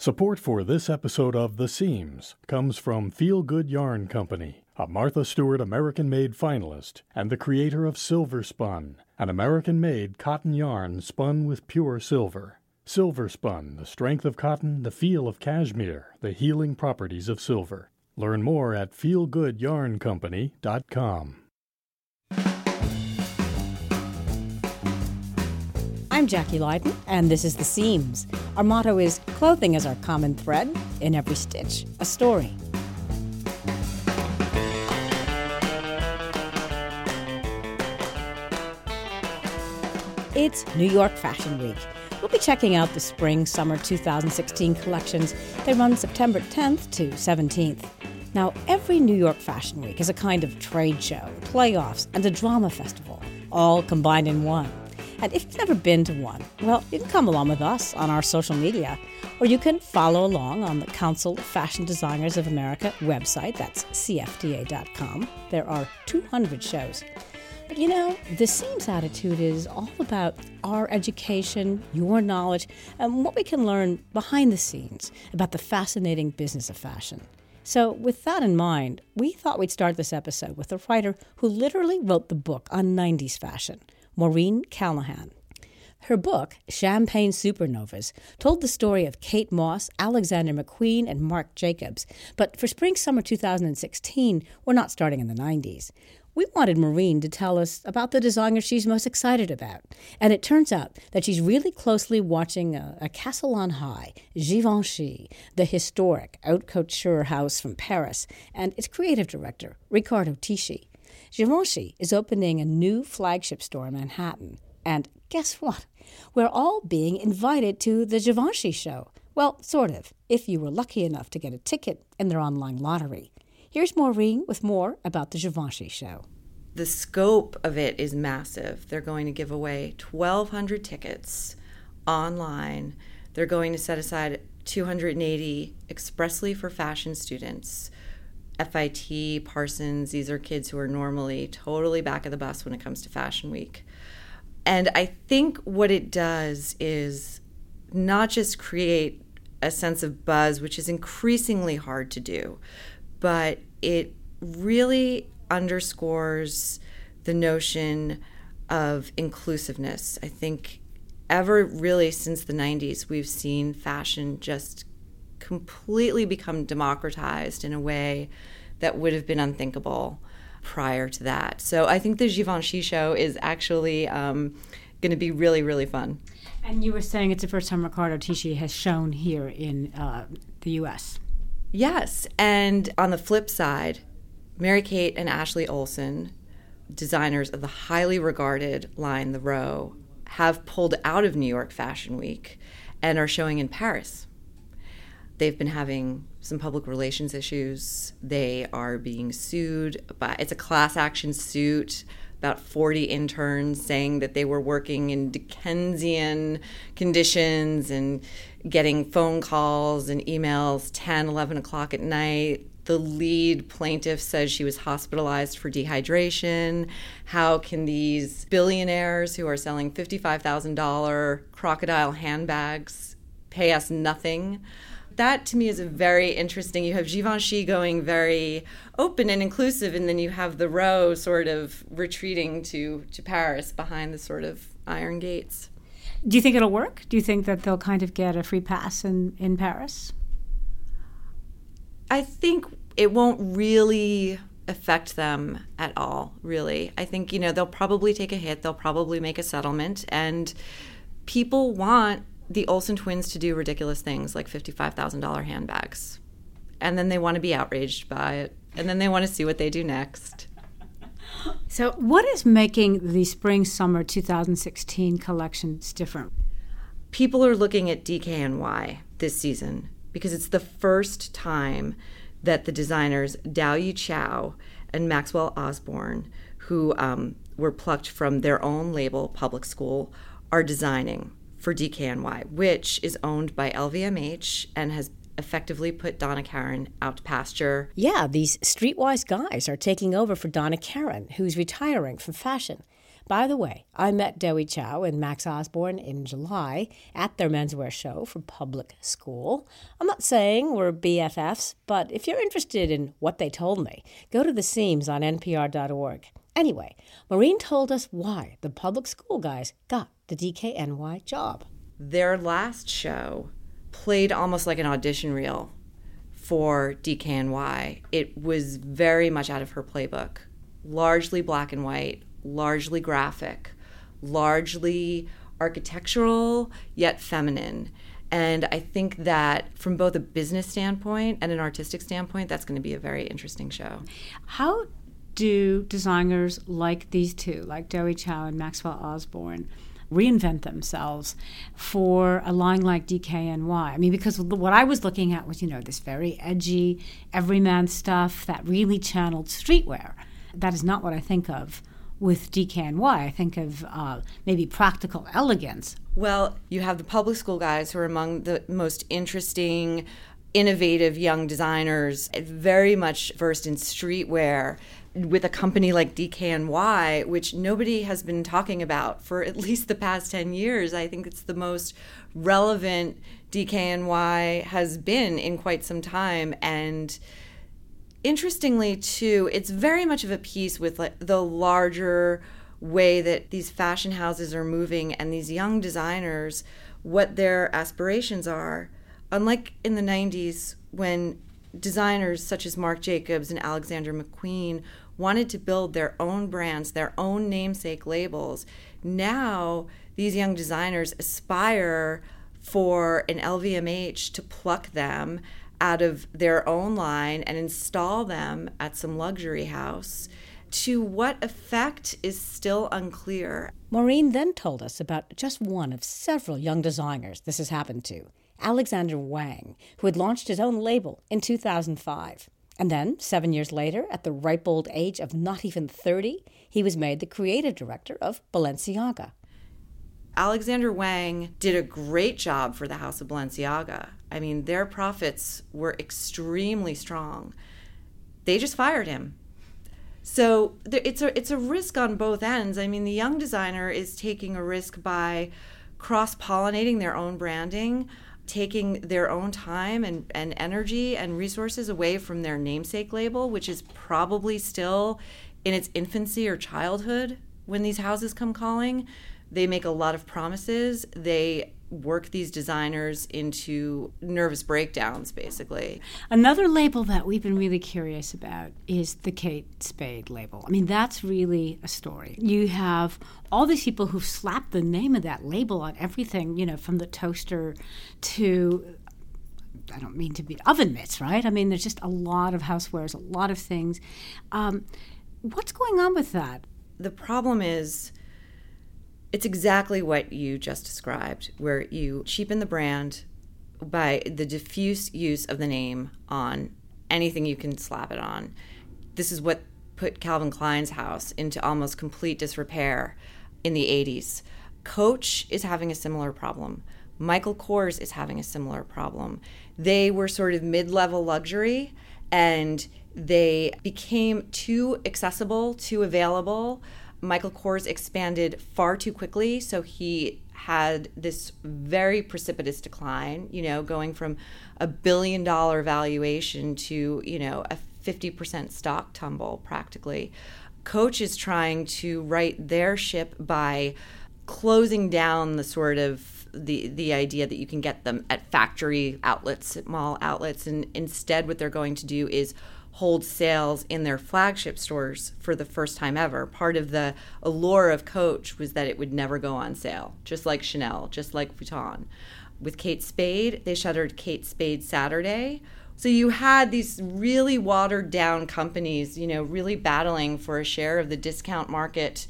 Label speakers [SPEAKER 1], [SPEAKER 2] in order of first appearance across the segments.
[SPEAKER 1] Support for this episode of The Seams comes from Feel Good Yarn Company, a Martha Stewart American Made finalist and the creator of Silver Spun, an American made cotton yarn spun with pure silver. Silver Spun, the strength of cotton, the feel of cashmere, the healing properties of silver. Learn more at feelgoodyarncompany.com.
[SPEAKER 2] I'm Jackie Lyden, and this is The Seams. Our motto is Clothing is our common thread, in every stitch, a story. It's New York Fashion Week. We'll be checking out the spring summer 2016 collections. They run September 10th to 17th. Now, every New York Fashion Week is a kind of trade show, playoffs, and a drama festival, all combined in one. And if you've never been to one, well, you can come along with us on our social media, or you can follow along on the Council of Fashion Designers of America website. That's CFDA.com. There are 200 shows. But you know, the Seams attitude is all about our education, your knowledge, and what we can learn behind the scenes about the fascinating business of fashion. So, with that in mind, we thought we'd start this episode with a writer who literally wrote the book on 90s fashion. Maureen Callahan. Her book, Champagne Supernovas, told the story of Kate Moss, Alexander McQueen, and Marc Jacobs. But for spring summer 2016, we're not starting in the 90s. We wanted Maureen to tell us about the designer she's most excited about. And it turns out that she's really closely watching a, a castle on high, Givenchy, the historic haute couture house from Paris, and its creative director, Riccardo Tisci. Givenchy is opening a new flagship store in Manhattan. And guess what? We're all being invited to the Givenchy show. Well, sort of, if you were lucky enough to get a ticket in their online lottery. Here's Maureen with more about the Givenchy show.
[SPEAKER 3] The scope of it is massive. They're going to give away 1,200 tickets online. They're going to set aside 280 expressly for fashion students. FIT, Parsons, these are kids who are normally totally back of the bus when it comes to Fashion Week. And I think what it does is not just create a sense of buzz, which is increasingly hard to do, but it really underscores the notion of inclusiveness. I think ever really since the 90s, we've seen fashion just completely become democratized in a way that would have been unthinkable prior to that. So I think the Givenchy show is actually um, going to be really, really fun.
[SPEAKER 2] And you were saying it's the first time Riccardo Tisci has shown here in uh, the U.S.
[SPEAKER 3] Yes, and on the flip side, Mary Kate and Ashley Olsen, designers of the highly regarded line The Row, have pulled out of New York Fashion Week and are showing in Paris. They've been having some public relations issues. They are being sued, but it's a class action suit. About 40 interns saying that they were working in Dickensian conditions and getting phone calls and emails 10, 11 o'clock at night. The lead plaintiff says she was hospitalized for dehydration. How can these billionaires who are selling $55,000 crocodile handbags pay us nothing? That to me is a very interesting. You have Givenchy going very open and inclusive, and then you have the row sort of retreating to to Paris behind the sort of iron gates.
[SPEAKER 2] Do you think it'll work? Do you think that they'll kind of get a free pass in in Paris?
[SPEAKER 3] I think it won't really affect them at all, really. I think, you know, they'll probably take a hit, they'll probably make a settlement, and people want the Olsen twins to do ridiculous things like $55,000 handbags. And then they want to be outraged by it. And then they want to see what they do next.
[SPEAKER 2] So, what is making the spring summer 2016 collections different?
[SPEAKER 3] People are looking at DKNY this season because it's the first time that the designers Dao-Yi Chow and Maxwell Osborne, who um, were plucked from their own label, Public School, are designing for DKNY, which is owned by LVMH and has effectively put Donna Karan out to pasture.
[SPEAKER 2] Yeah, these streetwise guys are taking over for Donna Karan, who's retiring from fashion. By the way, I met Dao-Yi Chow and Max Osborne in July at their menswear show for public school. I'm not saying we're BFFs, but if you're interested in what they told me, go to the seams on npr.org. Anyway, Maureen told us why the public school guys got the DKNY job.
[SPEAKER 3] Their last show played almost like an audition reel for DKNY. It was very much out of her playbook, largely black and white, largely graphic, largely architectural, yet feminine. And I think that from both a business standpoint and an artistic standpoint, that's going to be a very interesting show.
[SPEAKER 4] How do designers like these two, like Dao-Yi Chow and Maxwell Osborne, reinvent themselves for a line like DKNY. I mean, because what I was looking at was, you know, this very edgy, everyman stuff that really channeled streetwear. That is not what I think of with DKNY. I think of uh, maybe practical elegance.
[SPEAKER 3] Well, you have the public school guys who are among the most interesting, innovative young designers, very much versed in streetwear with a company like DKNY, which nobody has been talking about for at least the past 10 years. I think it's the most relevant DKNY has been in quite some time. And interestingly, too, it's very much of a piece with like the larger way that these fashion houses are moving and these young designers, what their aspirations are. Unlike in the 90s, when designers such as Marc Jacobs and Alexander McQueen wanted to build their own brands, their own namesake labels. Now, these young designers aspire for an LVMH to pluck them out of their own line and install them at some luxury house. To what effect is still unclear.
[SPEAKER 2] Maureen then told us about just one of several young designers this has happened to. Alexander Wang, who had launched his own label in 2005. And then, seven years later, at the ripe old age of not even 30, he was made the creative director of Balenciaga.
[SPEAKER 3] Alexander Wang did a great job for the House of Balenciaga. I mean, their profits were extremely strong. They just fired him. So it's a it's a risk on both ends. I mean, the young designer is taking a risk by cross pollinating their own branding taking their own time and, and energy and resources away from their namesake label, which is probably still in its infancy or childhood when these houses come calling. They make a lot of promises. They work these designers into nervous breakdowns, basically.
[SPEAKER 4] Another label that we've been really curious about is the Kate Spade label. I mean, that's really a story. You have all these people who've slapped the name of that label on everything, you know, from the toaster to I don't mean to be oven mitts, right? I mean, there's just a lot of housewares, a lot of things. Um, what's going on with that?
[SPEAKER 3] The problem is it's exactly what you just described, where you cheapen the brand by the diffuse use of the name on anything you can slap it on. This is what put Calvin Klein's house into almost complete disrepair in the 80s. Coach is having a similar problem. Michael Kors is having a similar problem. They were sort of mid level luxury and they became too accessible, too available Michael Kors expanded far too quickly, so he had this very precipitous decline, you know, going from a billion dollar valuation to, you know, a 50% stock tumble practically. Coach is trying to right their ship by closing down the sort of the the idea that you can get them at factory outlets, mall outlets, and instead what they're going to do is hold sales in their flagship stores for the first time ever. Part of the allure of Coach was that it would never go on sale, just like Chanel, just like Vuitton. With Kate Spade, they shuttered Kate Spade Saturday. So you had these really watered down companies, you know, really battling for a share of the discount market.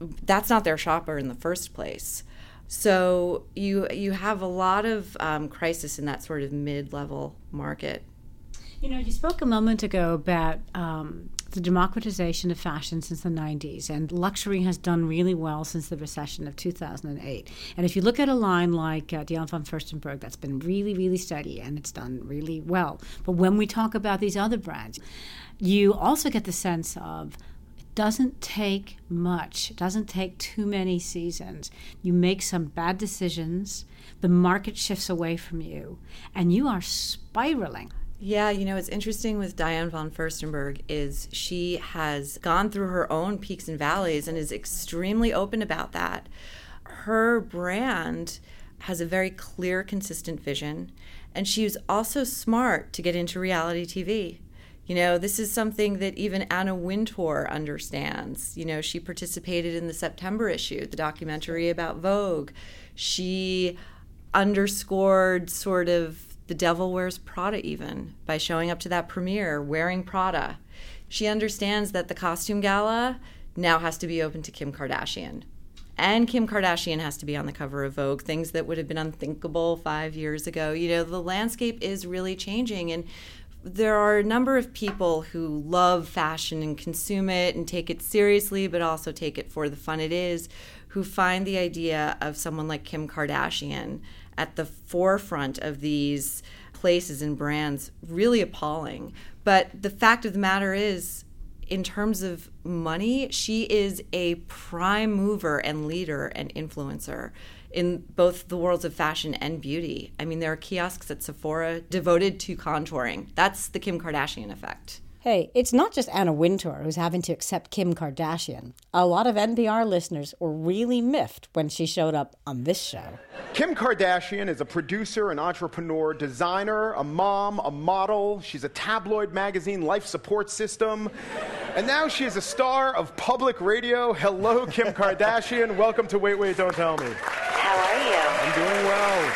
[SPEAKER 3] That's not their shopper in the first place. So you you have a lot of um, crisis in that sort of mid level market.
[SPEAKER 4] You know, you spoke a moment ago about um, the democratization of fashion since the 90s, and luxury has done really well since the recession of 2008. And if you look at a line like uh, Diane von Furstenberg, that's been really, really steady and it's done really well. But when we talk about these other brands, you also get the sense of it doesn't take much. It doesn't take too many seasons. You make some bad decisions, the market shifts away from you, and you are spiraling.
[SPEAKER 3] Yeah, you know, what's interesting with Diane von Furstenberg is she has gone through her own peaks and valleys and is extremely open about that. Her brand has a very clear, consistent vision, and she was also smart to get into reality TV. You know, this is something that even Anna Wintour understands. You know, she participated in the September issue, the documentary about Vogue. She underscored sort of the devil wears Prada even by showing up to that premiere wearing Prada. She understands that the costume gala now has to be open to Kim Kardashian. And Kim Kardashian has to be on the cover of Vogue, things that would have been unthinkable five years ago. You know, the landscape is really changing. And there are a number of people who love fashion and consume it and take it seriously, but also take it for the fun it is, who find the idea of someone like Kim Kardashian at the forefront of these places and brands really appalling. But the fact of the matter is, in terms of money, she is a prime mover and leader and influencer in both the worlds of fashion and beauty. I mean, there are kiosks at Sephora devoted to contouring. That's the Kim Kardashian effect.
[SPEAKER 2] Hey, it's not just Anna Wintour who's having to accept Kim Kardashian. A lot of NPR listeners were really miffed when she showed up on this show.
[SPEAKER 5] Kim Kardashian is a producer, an entrepreneur, designer, a mom, a model. She's a tabloid magazine life support system. And now she is a star of public radio. Hello, Kim Kardashian. Welcome to Wait, Wait, Don't Tell Me.
[SPEAKER 6] How are you?
[SPEAKER 5] I'm doing well.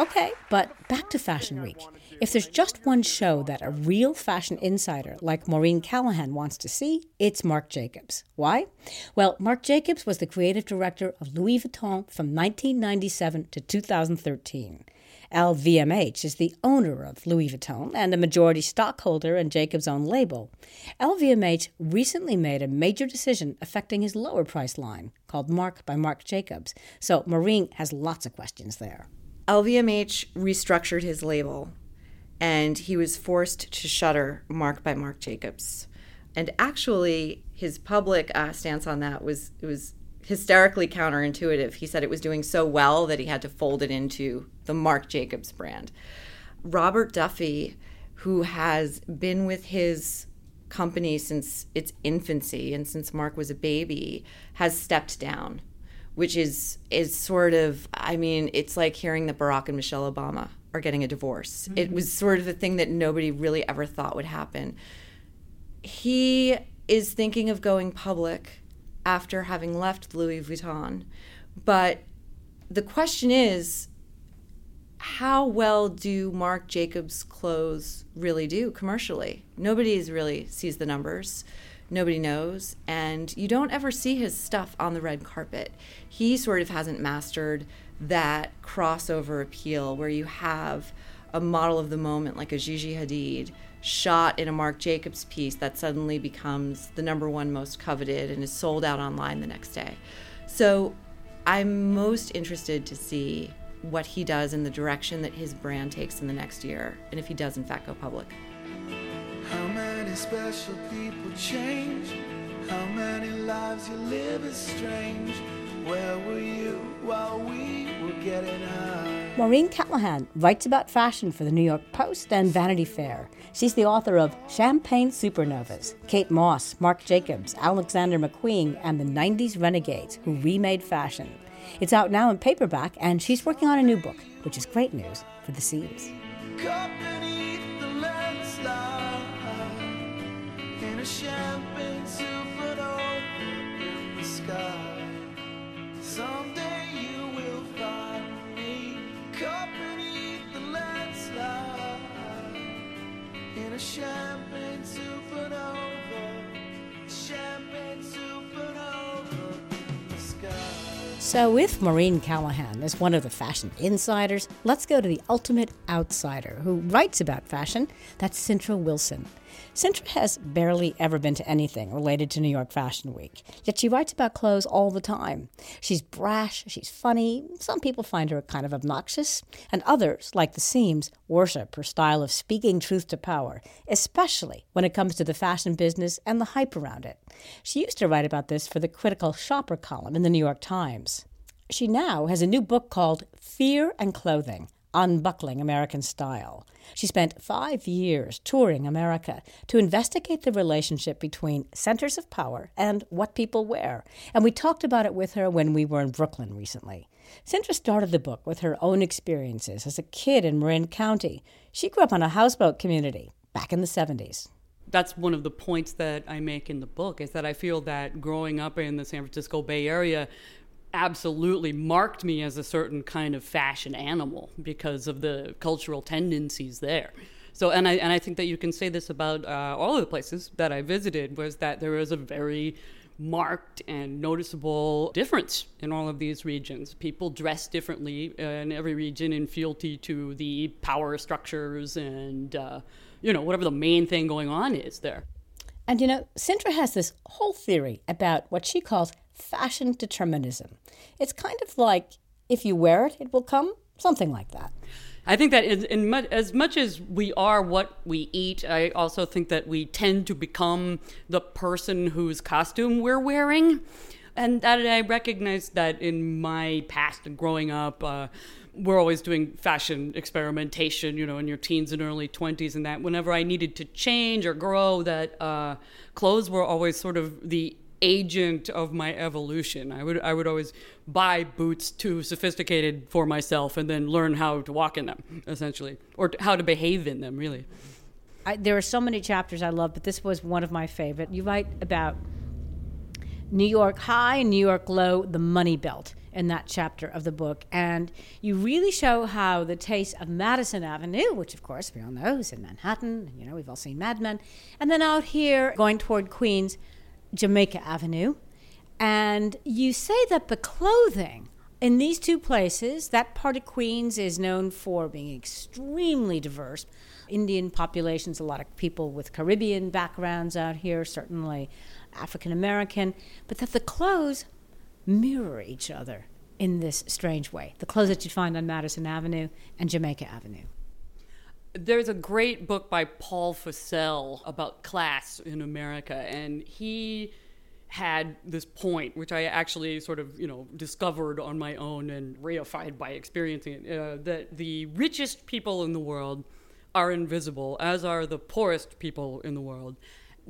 [SPEAKER 2] Okay, but back to Fashion Week. If there's just one show that a real fashion insider like Maureen Callahan wants to see, it's Marc Jacobs. Why? Well, Marc Jacobs was the creative director of Louis Vuitton from 1997 to 2013. LVMH is the owner of Louis Vuitton and a majority stockholder in Jacobs' own label. LVMH recently made a major decision affecting his lower price line, called Marc by Marc Jacobs. So Maureen has lots of questions there.
[SPEAKER 3] LVMH restructured his label and he was forced to shutter Marc by Marc Jacobs. And actually, his public uh, stance on that was it was hysterically counterintuitive. He said it was doing so well that he had to fold it into the Marc Jacobs brand. Robert Duffy, who has been with his company since its infancy and since Mark was a baby, has stepped down, which is is sort of I mean, it's like hearing that Barack and Michelle Obama are getting a divorce. Mm-hmm. It was sort of a thing that nobody really ever thought would happen. He is thinking of going public after having left Louis Vuitton. But the question is how well do Marc Jacobs clothes really do commercially? Nobody really sees the numbers. Nobody knows. And you don't ever see his stuff on the red carpet. He sort of hasn't mastered that crossover appeal where you have a model of the moment like a Gigi Hadid shot in a Marc Jacobs piece that suddenly becomes the number one most coveted and is sold out online the next day. So I'm most interested to see what he does in the direction that his brand takes in the next year and if he does in fact go public. How many special people change? How many lives you live is strange?
[SPEAKER 2] Where were you while we were getting high? Maureen Callahan writes about fashion for the New York Post and Vanity Fair. She's the author of Champagne Supernovas, Kate Moss, Marc Jacobs, Alexander McQueen, and the 90s Renegades who remade fashion. It's out now in paperback, and she's working on a new book, which is great news for the seams. So, with Maureen Callahan as one of the fashion insiders, let's go to the ultimate outsider who writes about fashion. That's Cintra Wilson. Cintra has barely ever been to anything related to New York Fashion Week, yet she writes about clothes all the time. She's brash, she's funny. Some people find her kind of obnoxious, and others, like the Seams, worship her style of speaking truth to power, especially when it comes to the fashion business and the hype around it. She used to write about this for the critical shopper column in the New York Times. She now has a new book called Fear and Clothing Unbuckling American Style. She spent five years touring America to investigate the relationship between centers of power and what people wear. And we talked about it with her when we were in Brooklyn recently. Cintra started the book with her own experiences as a kid in Marin County. She grew up on a houseboat community back in the 70s
[SPEAKER 6] that's one of the points that I make in the book is that I feel that growing up in the San Francisco Bay Area, absolutely marked me as a certain kind of fashion animal because of the cultural tendencies there. So, and I and I think that you can say this about uh, all of the places that I visited was that there was a very marked and noticeable difference in all of these regions. People dress differently in every region in fealty to the power structures and uh, you know whatever the main thing going on is there.
[SPEAKER 2] And you know, Cintra has this whole theory about what she calls fashion determinism. It's kind of like if you wear it, it will come, something like that.
[SPEAKER 6] I think that in, in much, as much as we are what we eat, I also think that we tend to become the person whose costume we're wearing. And that I recognize that in my past and growing up, uh, we're always doing fashion experimentation, you know, in your teens and early 20s, and that whenever I needed to change or grow, that uh, clothes were always sort of the agent of my evolution. I would I would always buy boots too sophisticated for myself and then learn how to walk in them, essentially, or how to behave in them, really.
[SPEAKER 2] I, there are so many chapters I love, but this was one of my favorite. You write about New York high, New York low, the money belt in that chapter of the book. And you really show how the taste of Madison Avenue, which of course we all know is in Manhattan, you know, we've all seen Mad Men, and then out here going toward Queens, Jamaica Avenue. And you say that the clothing in these two places, that part of Queens is known for being extremely diverse. Indian populations, a lot of people with Caribbean backgrounds out here, certainly African American, but that the clothes mirror each other in this strange way. The clothes that you find on Madison Avenue and Jamaica Avenue.
[SPEAKER 6] There's a great book by Paul Fussell about class in America, and he had this point, which I actually sort of, you know, discovered on my own and reified by experiencing it, uh, that the richest people in the world are invisible, as are the poorest people in the world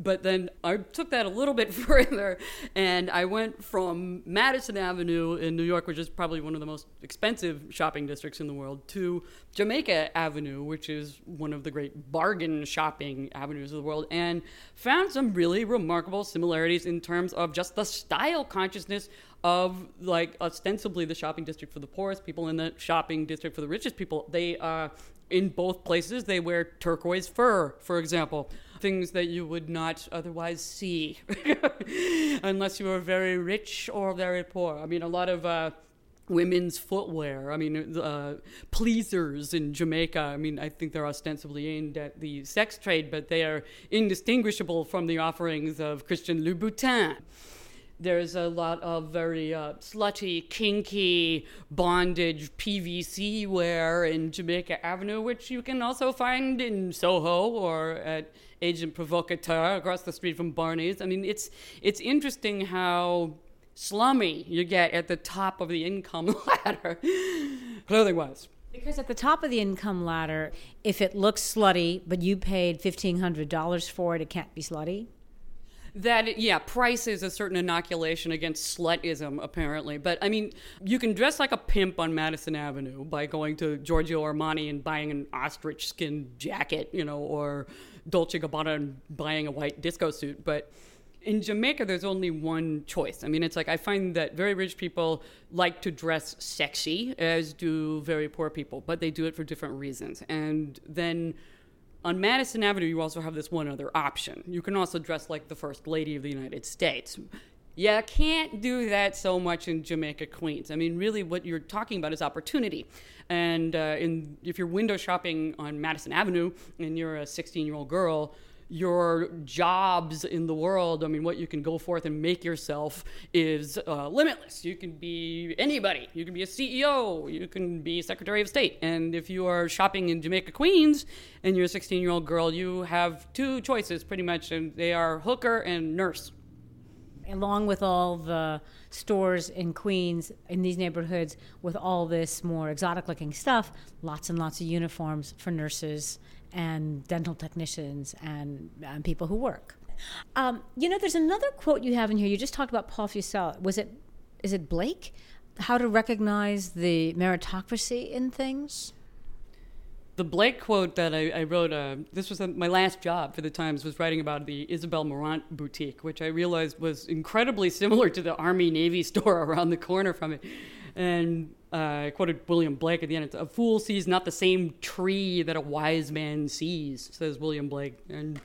[SPEAKER 6] but then I took that a little bit further and I went from Madison Avenue in New York, which is probably one of the most expensive shopping districts in the world, to Jamaica Avenue, which is one of the great bargain shopping avenues of the world, and found some really remarkable similarities in terms of just the style consciousness of like ostensibly the shopping district for the poorest people and the shopping district for the richest people. They uh, in both places they wear turquoise fur, for example things that you would not otherwise see unless you were very rich or very poor. I mean, a lot of. Uh, women's footwear. I mean, uh, pleasers in Jamaica. I mean, I think they're ostensibly aimed at the sex trade, but they are indistinguishable from the offerings of Christian Louboutin. There's a lot of very uh, slutty, kinky bondage PVC wear in Jamaica Avenue, which you can also find in Soho or at Agent Provocateur across the street from Barney's. I mean, it's it's interesting how slummy you get at the top of the income ladder, clothing wise.
[SPEAKER 2] Because at the top of the income ladder, if it looks slutty, but you paid $1,500 for it, it can't be slutty?
[SPEAKER 6] That yeah price is a certain inoculation against slutism apparently but i mean you can dress like a pimp on madison avenue by going to giorgio armani and buying an ostrich skin jacket you know or dolce gabbana and buying a white disco suit but in Jamaica, there's only one choice. I mean, it's like I find that very rich people like to dress sexy, as do very poor people, but they do it for different reasons. And then on Madison Avenue, you also have this one other option. You can also dress like the First Lady of the United States. You can't do that so much in Jamaica, Queens. I mean, really, what you're talking about is opportunity. And uh, in, if you're window shopping on Madison Avenue and you're a 16 year old girl, your jobs in the world, I mean, what you can go forth and make yourself is uh, limitless. You can be anybody. You can be a CEO. You can be Secretary of State. And if you are shopping in Jamaica, Queens, and you're a 16 year old girl, you have two choices pretty much, and they are hooker and nurse.
[SPEAKER 4] Along with all the stores in Queens, in these neighborhoods, with all this more exotic looking stuff, lots and lots of uniforms for nurses and dental technicians and, and people who work. Um, you know, there's another quote you have in here. You just talked about Paul Fussell. Was it, is it Blake? How to recognize the meritocracy in things?
[SPEAKER 6] The Blake quote that I, I wrote, uh, this was my last job for the Times, was writing about the Isabel Marant boutique, which I realized was incredibly similar to the Army Navy store around the corner from it. And uh, I quoted William Blake at the end. It's, a fool sees not the same tree that a wise man sees, says William Blake. And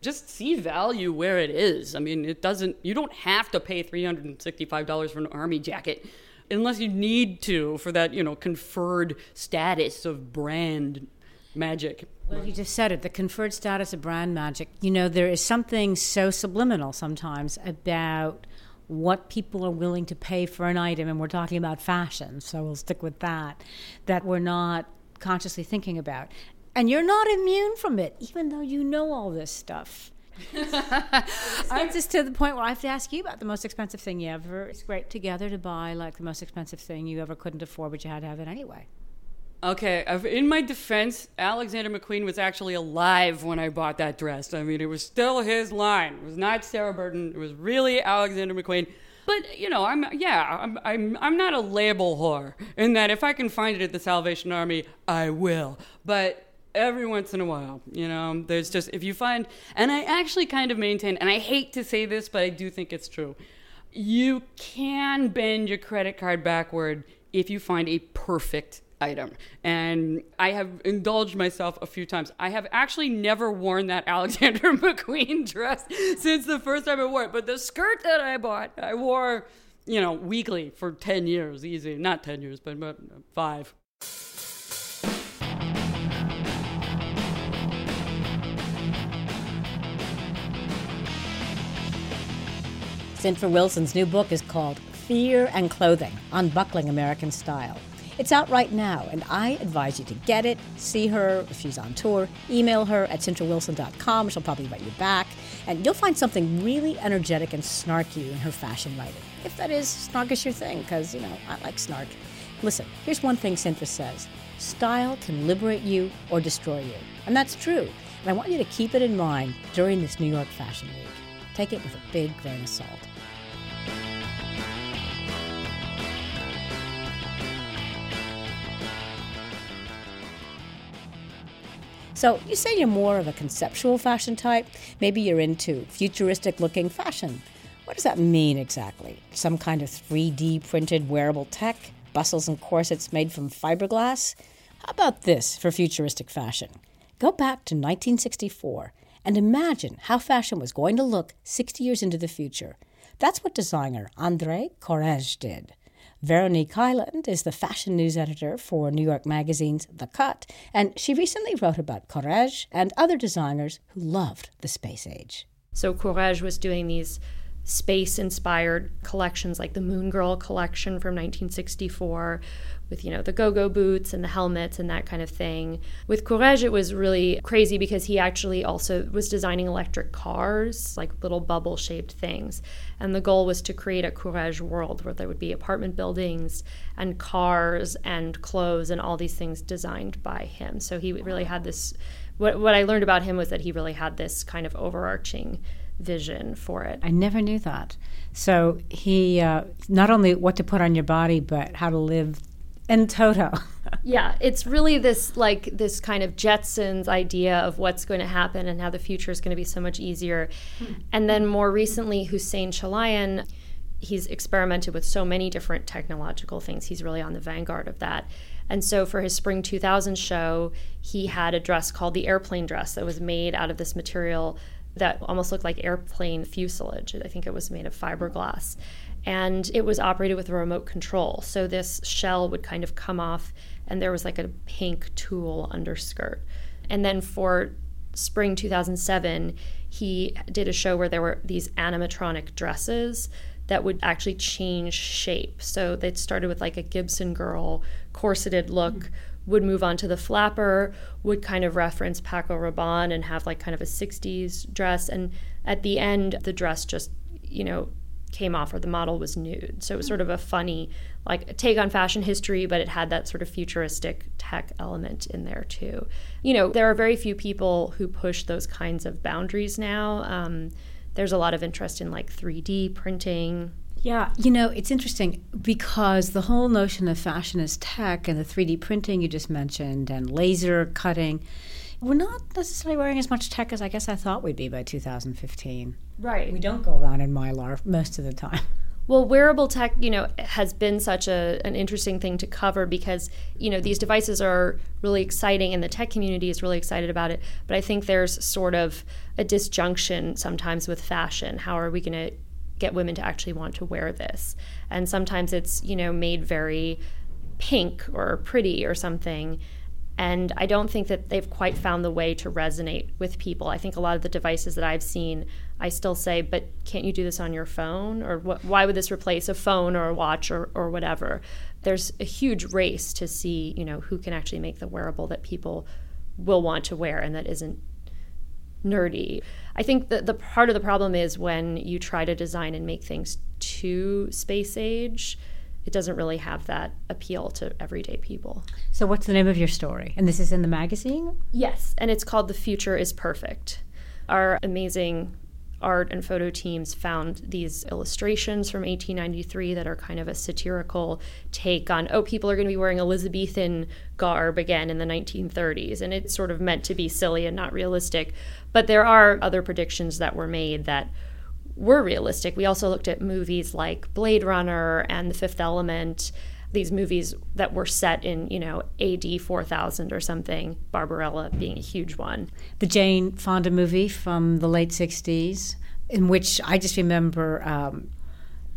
[SPEAKER 6] just see value where it is. I mean, it doesn't, you don't have to pay $365 for an army jacket unless you need to for that, you know, conferred status of brand magic.
[SPEAKER 4] Well, you just said it the conferred status of brand magic. You know, there is something so subliminal sometimes about what people are willing to pay for an item, and we're talking about fashion, so we'll stick with that, that we're not consciously thinking about. And you're not immune from it, even though you know all this stuff. Just to the point where I have to ask you about the most expensive thing you ever scraped together to buy, like the most expensive thing you ever couldn't afford, but you had to have it anyway.
[SPEAKER 6] Okay, in my defense, Alexander McQueen was actually alive when I bought that dress. I mean, it was still his line. It was not Sarah Burton. It was really Alexander McQueen. But you know, I'm yeah, I'm I'm I'm not a label whore in that if I can find it at the Salvation Army, I will. But every once in a while, you know, there's just if you find, and I actually kind of maintain, and I hate to say this, but I do think it's true. You can bend your credit card backward if you find a perfect item. And I have indulged myself a few times. I have actually never worn that Alexander McQueen dress since the first time I wore it. But the skirt that I bought, I wore, you know, weekly for 10 years, easy. Not 10 years, but, but five.
[SPEAKER 2] Cintra Wilson's new book is called Fear and Clothing Unbuckling American Style. It's out right now, and I advise you to get it, see her if she's on tour, email her at cintrawilson.com. She'll probably write you back, and you'll find something really energetic and snarky in her fashion writing. If that is, snark is your thing, because, you know, I like snark. Listen, here's one thing Cintra says style can liberate you or destroy you. And that's true. And I want you to keep it in mind during this New York Fashion Week. Take it with a big grain of salt. So, you say you're more of a conceptual fashion type. Maybe you're into futuristic looking fashion. What does that mean exactly? Some kind of 3D printed wearable tech? Bustles and corsets made from fiberglass? How about this for futuristic fashion? Go back to 1964 and imagine how fashion was going to look 60 years into the future. That's what designer André Courrèges did. Veronique Hyland is the fashion news editor for New York Magazine's The Cut, and she recently wrote about Courrèges and other designers who loved the space age.
[SPEAKER 7] So Courrèges was doing these space inspired collections like the Moon Girl collection from 1964 with you know the go-go boots and the helmets and that kind of thing. With Courrèges it was really crazy because he actually also was designing electric cars, like little bubble-shaped things. And the goal was to create a Courrèges world where there would be apartment buildings and cars and clothes and all these things designed by him. So he really had this what what I learned about him was that he really had this kind of overarching vision for it.
[SPEAKER 4] I never knew that. So he uh, not only what to put on your body, but how to live in toto.
[SPEAKER 7] yeah, it's really this like this kind of Jetsons idea of what's going to happen and how the future is going to be so much easier. And then more recently, Hussein Chalayan, he's experimented with so many different technological things. He's really on the vanguard of that. And so for his spring 2000 show, he had a dress called the airplane dress that was made out of this material that almost looked like airplane fuselage. I think it was made of fiberglass. And it was operated with a remote control. So this shell would kind of come off, and there was like a pink tulle underskirt. And then for spring 2007, he did a show where there were these animatronic dresses that would actually change shape. So they started with like a Gibson girl corseted look. Mm-hmm would move on to the flapper, would kind of reference Paco Rabanne and have like kind of a 60s dress. And at the end, the dress just, you know, came off or the model was nude. So it was sort of a funny, like, take on fashion history, but it had that sort of futuristic tech element in there too. You know, there are very few people who push those kinds of boundaries now. Um, there's a lot of interest in like 3D printing,
[SPEAKER 4] yeah, you know, it's interesting because the whole notion of fashion as tech and the 3D printing you just mentioned and laser cutting, we're not necessarily wearing as much tech as I guess I thought we'd be by 2015.
[SPEAKER 7] Right.
[SPEAKER 4] We don't go around in Mylar most of the time.
[SPEAKER 7] Well, wearable tech, you know, has been such a, an interesting thing to cover because, you know, these devices are really exciting and the tech community is really excited about it. But I think there's sort of a disjunction sometimes with fashion. How are we going to get women to actually want to wear this. And sometimes it's, you know, made very pink or pretty or something. And I don't think that they've quite found the way to resonate with people. I think a lot of the devices that I've seen, I still say, but can't you do this on your phone? Or wh- why would this replace a phone or a watch or, or whatever? There's a huge race to see, you know, who can actually make the wearable that people will want to wear and that isn't nerdy. I think that the part of the problem is when you try to design and make things too space age, it doesn't really have that appeal to everyday people.
[SPEAKER 4] So, what's the name of your story? And this is in the magazine?
[SPEAKER 7] Yes, and it's called The Future is Perfect. Our amazing art and photo teams found these illustrations from 1893 that are kind of a satirical take on, oh, people are going to be wearing Elizabethan garb again in the 1930s. And it's sort of meant to be silly and not realistic. But there are other predictions that were made that were realistic. We also looked at movies like Blade Runner and The Fifth Element, these movies that were set in, you know, AD 4000 or something, Barbarella being a huge one.
[SPEAKER 4] The Jane Fonda movie from the late 60s, in which I just remember um,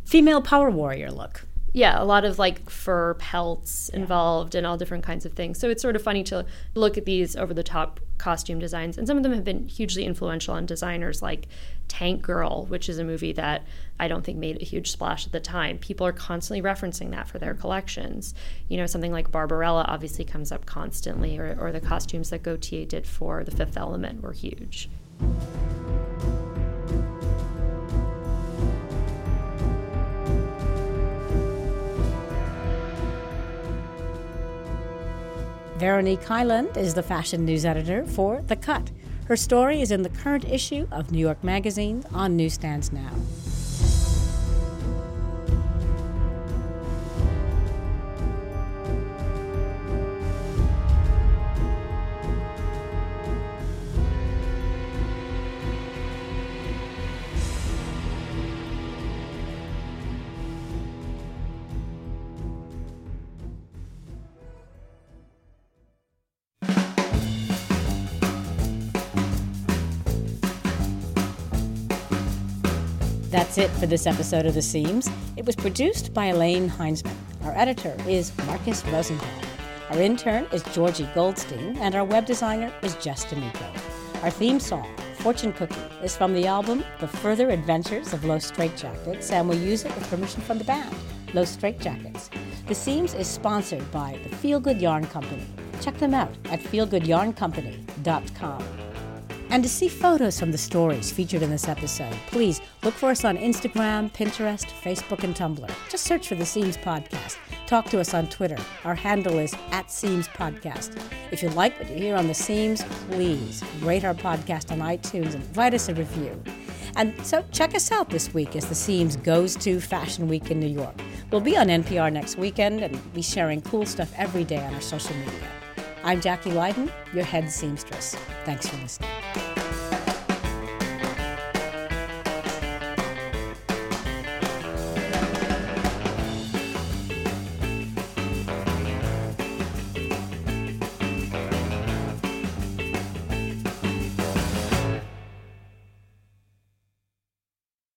[SPEAKER 4] female power warrior look
[SPEAKER 7] yeah, a lot of like fur pelts involved and all different kinds of things. So it's sort of funny to look at these over the top costume designs. And some of them have been hugely influential on designers like Tank Girl, which is a movie that I don't think made a huge splash at the time. People are constantly referencing that for their collections. You know, something like Barbarella obviously comes up constantly, or, or the costumes that Gaultier did for The Fifth Element were huge.
[SPEAKER 2] Veronique Hyland is the fashion news editor for The Cut. Her story is in the current issue of New York Magazine on newsstands now. That's it for this episode of The Seams. It was produced by Elaine Heinzman. Our editor is Marcus Rosenbaum. Our intern is Georgi Goldstein, and our web designer is Jess D'Amico. Our theme song, Fortune Cookie, is from the album The Further Adventures of Los Straitjackets, and we use it with permission from the band, Los Straitjackets. The Seams is sponsored by the Feel Good Yarn Company. Check them out at feelgoodyarncompany.com. And to see photos from the stories featured in this episode, please look for us on Instagram, Pinterest, Facebook, and Tumblr. Just search for the Seams Podcast. Talk to us on Twitter. Our handle is at Seams Podcast. If you like what you hear on the Seams, please rate our podcast on iTunes and write us a review. And so check us out this week as the Seams goes to Fashion Week in New York. We'll be on NPR next weekend and be sharing cool stuff every day on our social media. I'm Jackie Lyden, your head seamstress. Thanks for listening.